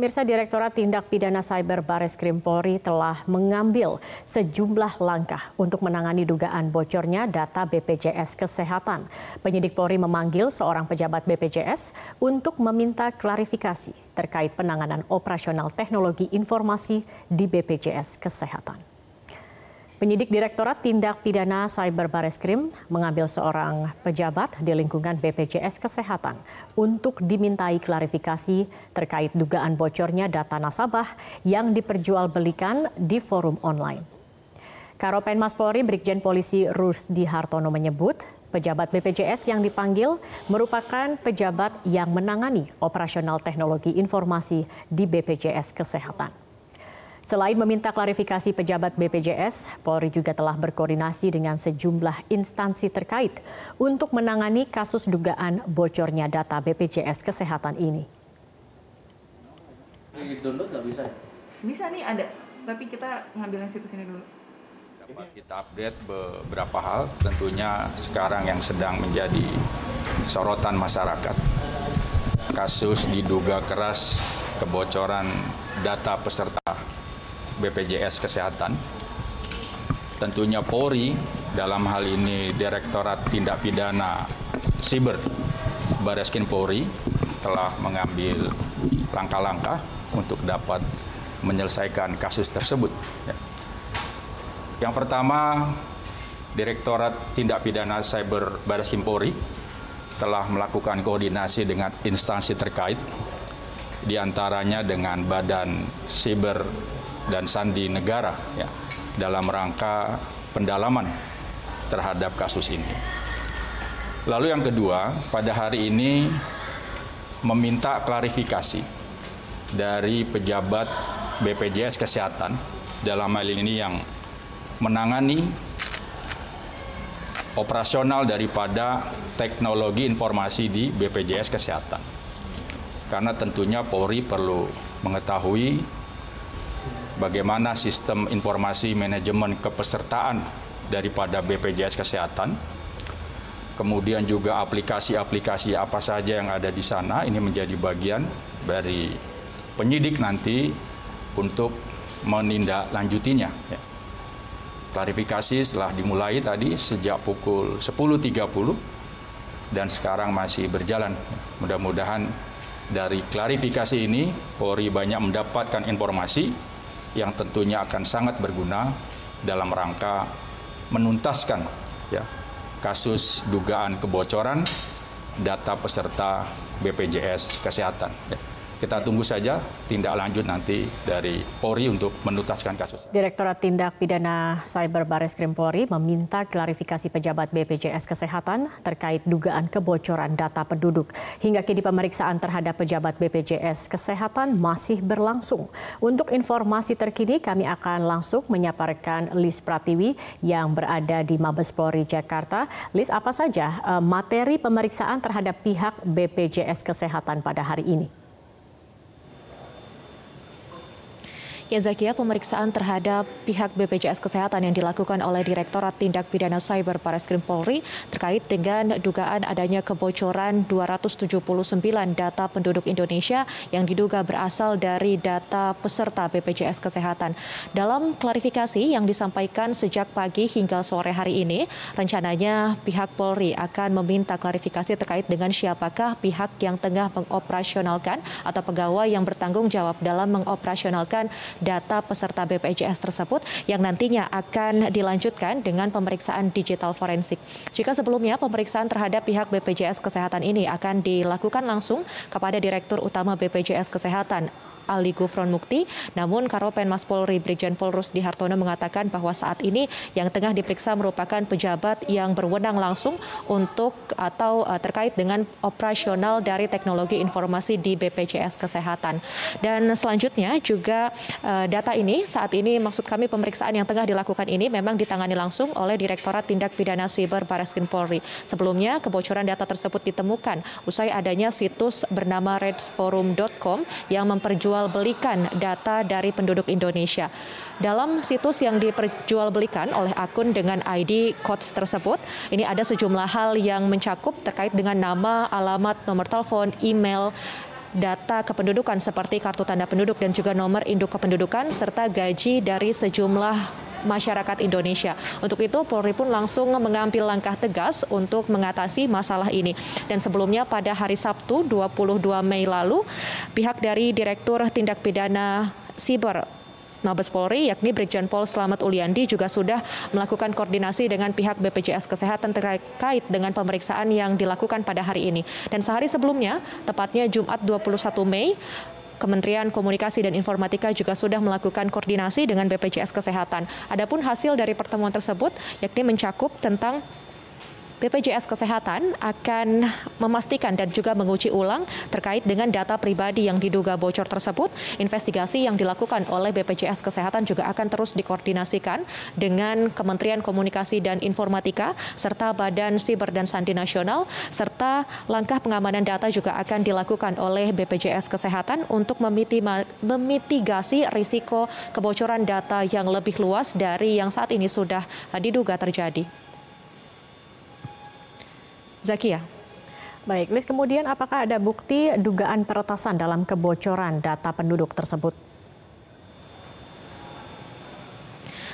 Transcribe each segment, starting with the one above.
Pemirsa Direktorat Tindak Pidana Cyber Bares Krim Polri telah mengambil sejumlah langkah untuk menangani dugaan bocornya data BPJS Kesehatan. Penyidik Polri memanggil seorang pejabat BPJS untuk meminta klarifikasi terkait penanganan operasional teknologi informasi di BPJS Kesehatan. Penyidik Direktorat Tindak Pidana Cyber Bareskrim mengambil seorang pejabat di lingkungan BPJS Kesehatan untuk dimintai klarifikasi terkait dugaan bocornya data nasabah yang diperjualbelikan di forum online. Karopen Mas Polri Brigjen Polisi Rusdi Hartono menyebut pejabat BPJS yang dipanggil merupakan pejabat yang menangani operasional teknologi informasi di BPJS Kesehatan. Selain meminta klarifikasi pejabat BPJS, Polri juga telah berkoordinasi dengan sejumlah instansi terkait untuk menangani kasus dugaan bocornya data BPJS Kesehatan ini. bisa? Bisa nih ada, tapi kita ngambil yang situs ini dulu. Kita update beberapa hal, tentunya sekarang yang sedang menjadi sorotan masyarakat. Kasus diduga keras kebocoran data peserta BPJS Kesehatan. Tentunya Polri dalam hal ini Direktorat Tindak Pidana Siber Bareskrim Polri telah mengambil langkah-langkah untuk dapat menyelesaikan kasus tersebut. Ya. Yang pertama, Direktorat Tindak Pidana Cyber Bareskrim Polri telah melakukan koordinasi dengan instansi terkait, di antaranya dengan Badan Siber dan sandi negara ya, dalam rangka pendalaman terhadap kasus ini. Lalu yang kedua, pada hari ini meminta klarifikasi dari pejabat BPJS Kesehatan dalam hal ini yang menangani operasional daripada teknologi informasi di BPJS Kesehatan. Karena tentunya Polri perlu mengetahui bagaimana sistem informasi manajemen kepesertaan daripada BPJS Kesehatan. Kemudian juga aplikasi-aplikasi apa saja yang ada di sana ini menjadi bagian dari penyidik nanti untuk menindaklanjutinya. Ya. Klarifikasi setelah dimulai tadi sejak pukul 10.30 dan sekarang masih berjalan. Mudah-mudahan dari klarifikasi ini Polri banyak mendapatkan informasi yang tentunya akan sangat berguna dalam rangka menuntaskan ya kasus dugaan kebocoran data peserta BPJS Kesehatan. Ya. Kita tunggu saja tindak lanjut nanti dari Polri untuk menuntaskan kasus. Direktorat Tindak Pidana Cyber Barreskrim Polri meminta klarifikasi pejabat BPJS Kesehatan terkait dugaan kebocoran data penduduk. Hingga kini pemeriksaan terhadap pejabat BPJS Kesehatan masih berlangsung. Untuk informasi terkini kami akan langsung menyaparkan Lis Pratiwi yang berada di Mabes Polri Jakarta. Lis, apa saja eh, materi pemeriksaan terhadap pihak BPJS Kesehatan pada hari ini? Ya Zakia, pemeriksaan terhadap pihak BPJS Kesehatan yang dilakukan oleh Direktorat Tindak Pidana Cyber Barreskrim Polri terkait dengan dugaan adanya kebocoran 279 data penduduk Indonesia yang diduga berasal dari data peserta BPJS Kesehatan. Dalam klarifikasi yang disampaikan sejak pagi hingga sore hari ini, rencananya pihak Polri akan meminta klarifikasi terkait dengan siapakah pihak yang tengah mengoperasionalkan atau pegawai yang bertanggung jawab dalam mengoperasionalkan data peserta BPJS tersebut yang nantinya akan dilanjutkan dengan pemeriksaan digital forensik. Jika sebelumnya pemeriksaan terhadap pihak BPJS Kesehatan ini akan dilakukan langsung kepada Direktur Utama BPJS Kesehatan Ali Gufron Mukti. Namun Karopen Mas Polri Brigjen Pol Rusdi Hartono mengatakan bahwa saat ini yang tengah diperiksa merupakan pejabat yang berwenang langsung untuk atau uh, terkait dengan operasional dari teknologi informasi di BPJS Kesehatan. Dan selanjutnya juga uh, data ini saat ini maksud kami pemeriksaan yang tengah dilakukan ini memang ditangani langsung oleh Direktorat Tindak Pidana Siber Barreskrim Polri. Sebelumnya kebocoran data tersebut ditemukan usai adanya situs bernama redsforum.com yang memperjual diperjualbelikan data dari penduduk Indonesia. Dalam situs yang diperjualbelikan oleh akun dengan ID codes tersebut, ini ada sejumlah hal yang mencakup terkait dengan nama, alamat, nomor telepon, email, data kependudukan seperti kartu tanda penduduk dan juga nomor induk kependudukan serta gaji dari sejumlah masyarakat Indonesia. Untuk itu Polri pun langsung mengambil langkah tegas untuk mengatasi masalah ini. Dan sebelumnya pada hari Sabtu 22 Mei lalu, pihak dari Direktur Tindak Pidana Siber Mabes Polri yakni Brigjen Pol Slamet Uliandi juga sudah melakukan koordinasi dengan pihak BPJS Kesehatan terkait dengan pemeriksaan yang dilakukan pada hari ini. Dan sehari sebelumnya, tepatnya Jumat 21 Mei, Kementerian Komunikasi dan Informatika juga sudah melakukan koordinasi dengan BPJS Kesehatan. Adapun hasil dari pertemuan tersebut yakni mencakup tentang BPJS Kesehatan akan memastikan dan juga menguji ulang terkait dengan data pribadi yang diduga bocor tersebut. Investigasi yang dilakukan oleh BPJS Kesehatan juga akan terus dikoordinasikan dengan Kementerian Komunikasi dan Informatika serta Badan Siber dan Sandi Nasional serta langkah pengamanan data juga akan dilakukan oleh BPJS Kesehatan untuk memitigasi risiko kebocoran data yang lebih luas dari yang saat ini sudah diduga terjadi. Zakia. Baik, Liz, kemudian apakah ada bukti dugaan peretasan dalam kebocoran data penduduk tersebut?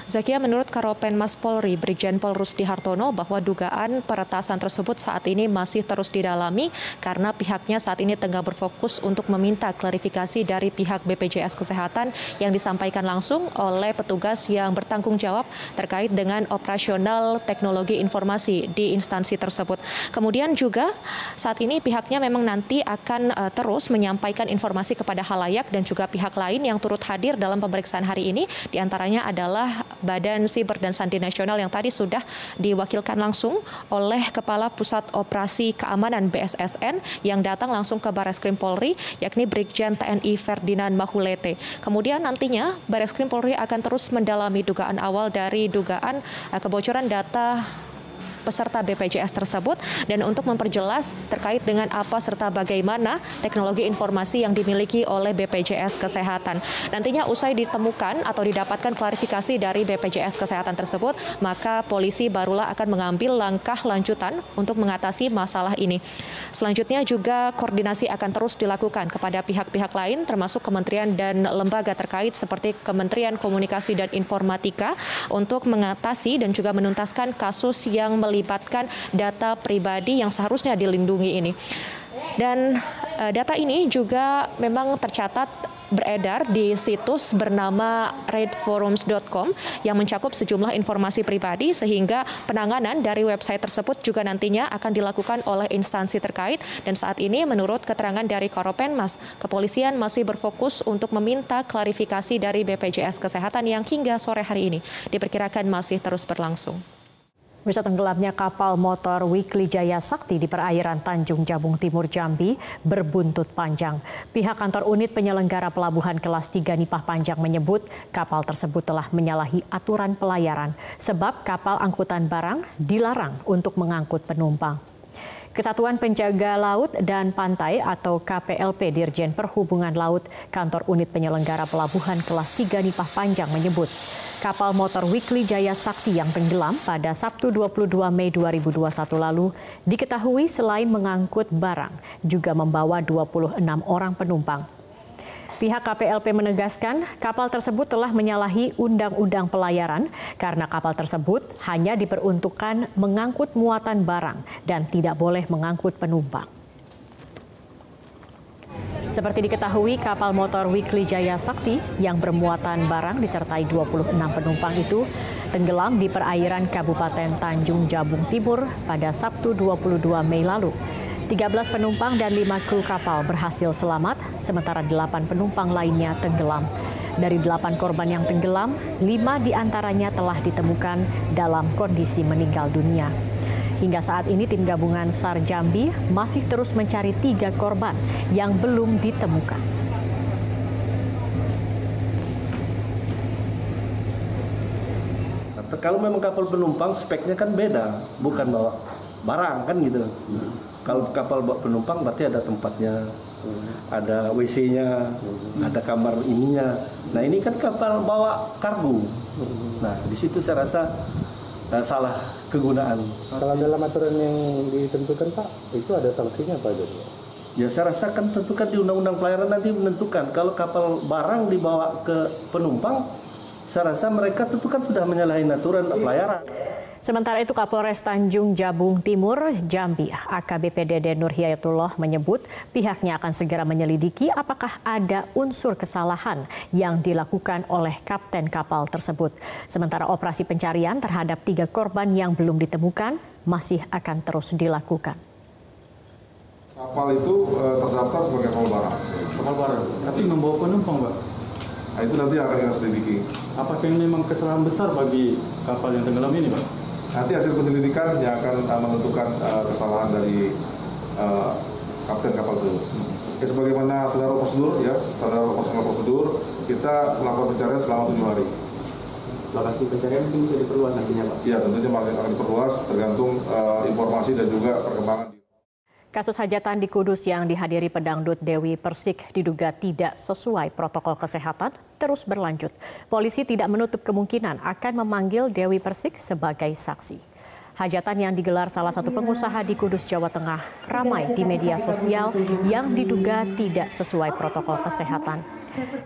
Zakia menurut Karopenmas Polri Brigjen Pol Rusdi Hartono bahwa dugaan peretasan tersebut saat ini masih terus didalami karena pihaknya saat ini tengah berfokus untuk meminta klarifikasi dari pihak BPJS Kesehatan yang disampaikan langsung oleh petugas yang bertanggung jawab terkait dengan operasional teknologi informasi di instansi tersebut. Kemudian juga saat ini pihaknya memang nanti akan uh, terus menyampaikan informasi kepada halayak dan juga pihak lain yang turut hadir dalam pemeriksaan hari ini di antaranya adalah Badan Siber dan Sandi Nasional yang tadi sudah diwakilkan langsung oleh Kepala Pusat Operasi Keamanan BSSN yang datang langsung ke Baris Krim Polri, yakni Brigjen TNI Ferdinand Mahulete. Kemudian nantinya Baris Krim Polri akan terus mendalami dugaan awal dari dugaan eh, kebocoran data peserta BPJS tersebut dan untuk memperjelas terkait dengan apa serta bagaimana teknologi informasi yang dimiliki oleh BPJS Kesehatan. Nantinya usai ditemukan atau didapatkan klarifikasi dari BPJS Kesehatan tersebut, maka polisi barulah akan mengambil langkah lanjutan untuk mengatasi masalah ini. Selanjutnya juga koordinasi akan terus dilakukan kepada pihak-pihak lain termasuk kementerian dan lembaga terkait seperti Kementerian Komunikasi dan Informatika untuk mengatasi dan juga menuntaskan kasus yang melibatkan melibatkan data pribadi yang seharusnya dilindungi ini. Dan uh, data ini juga memang tercatat beredar di situs bernama raidforums.com yang mencakup sejumlah informasi pribadi sehingga penanganan dari website tersebut juga nantinya akan dilakukan oleh instansi terkait dan saat ini menurut keterangan dari Koropenmas kepolisian masih berfokus untuk meminta klarifikasi dari BPJS Kesehatan yang hingga sore hari ini diperkirakan masih terus berlangsung. Bisa tenggelamnya kapal motor Weekly Jaya Sakti di perairan Tanjung Jabung Timur Jambi berbuntut panjang. Pihak kantor unit penyelenggara pelabuhan kelas 3 Nipah Panjang menyebut kapal tersebut telah menyalahi aturan pelayaran sebab kapal angkutan barang dilarang untuk mengangkut penumpang. Kesatuan Penjaga Laut dan Pantai atau KPLP Dirjen Perhubungan Laut Kantor Unit Penyelenggara Pelabuhan Kelas 3 Nipah Panjang menyebut kapal motor Weekly Jaya Sakti yang tenggelam pada Sabtu 22 Mei 2021 lalu diketahui selain mengangkut barang juga membawa 26 orang penumpang. Pihak KPLP menegaskan kapal tersebut telah menyalahi undang-undang pelayaran karena kapal tersebut hanya diperuntukkan mengangkut muatan barang dan tidak boleh mengangkut penumpang. Seperti diketahui, kapal motor Weekly Jaya Sakti yang bermuatan barang disertai 26 penumpang itu tenggelam di perairan Kabupaten Tanjung Jabung Timur pada Sabtu 22 Mei lalu. 13 penumpang dan 5 kru kapal berhasil selamat, sementara 8 penumpang lainnya tenggelam. Dari 8 korban yang tenggelam, 5 di antaranya telah ditemukan dalam kondisi meninggal dunia. Hingga saat ini tim gabungan SAR Jambi masih terus mencari tiga korban yang belum ditemukan. Kalau memang kapal penumpang speknya kan beda, bukan bawa barang kan gitu. Kalau kapal bawa penumpang berarti ada tempatnya, ada WC-nya, ada kamar ininya. Nah ini kan kapal bawa kargo. Nah di situ saya rasa uh, salah kegunaan. Kalau dalam aturan yang ditentukan Pak, itu ada sanksinya Pak jadi? Ya saya rasa kan tentu kan di Undang-Undang Pelayaran nanti menentukan kalau kapal barang dibawa ke penumpang, saya rasa mereka tentu kan sudah menyalahi aturan pelayaran. Sementara itu Kapolres Tanjung Jabung Timur, Jambi, AKBP Dede Nur Hidayatullah menyebut pihaknya akan segera menyelidiki apakah ada unsur kesalahan yang dilakukan oleh kapten kapal tersebut. Sementara operasi pencarian terhadap tiga korban yang belum ditemukan masih akan terus dilakukan. Kapal itu eh, terdaftar sebagai kapal barang. kapal barang, tapi membawa penumpang, Pak. Nah, itu nanti akan kita selidiki. Apakah ini memang kesalahan besar bagi kapal yang tenggelam ini, Pak? Nanti hasil penyelidikan yang akan menentukan eh, kesalahan dari eh, kapten kapal tersebut. Ya, sebagaimana saudara prosedur, ya, saudara prosedur, kita melakukan pencarian selama tujuh hari. Lokasi pencarian mungkin bisa diperluas nantinya, Pak. Ya, tentunya akan diperluas tergantung eh, informasi dan juga perkembangan. Kasus hajatan di Kudus yang dihadiri pedangdut Dewi Persik diduga tidak sesuai protokol kesehatan terus berlanjut. Polisi tidak menutup kemungkinan akan memanggil Dewi Persik sebagai saksi. Hajatan yang digelar salah satu pengusaha di Kudus, Jawa Tengah ramai di media sosial yang diduga tidak sesuai protokol kesehatan.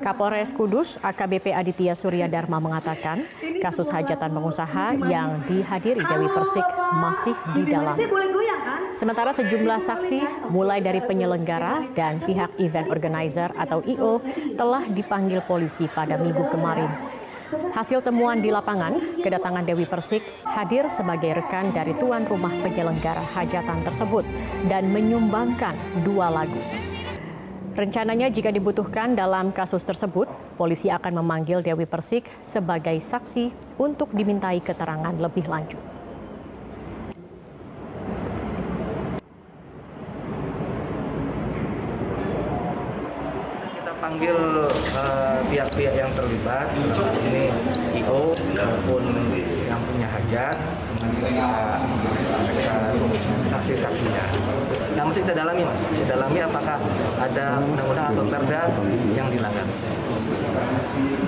Kapolres Kudus AKBP Aditya Surya Dharma mengatakan kasus hajatan pengusaha yang dihadiri Dewi Persik masih didalami. Sementara sejumlah saksi mulai dari penyelenggara dan pihak event organizer atau IO telah dipanggil polisi pada minggu kemarin. Hasil temuan di lapangan, kedatangan Dewi Persik hadir sebagai rekan dari tuan rumah penyelenggara hajatan tersebut dan menyumbangkan dua lagu. Rencananya jika dibutuhkan dalam kasus tersebut, polisi akan memanggil Dewi Persik sebagai saksi untuk dimintai keterangan lebih lanjut. kita panggil eh, pihak-pihak yang terlibat ini IO maupun yang punya hajat kemudian kita saksi-saksinya. Nah masih kita dalami mas. Masih dalami apakah ada undang-undang atau perda yang dilanggar.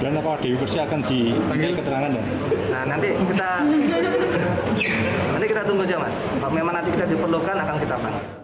Dan apa Dewi Persik akan dipanggil keterangan dan nah nanti kita nanti kita tunggu aja mas. Kalau memang nanti kita diperlukan akan kita panggil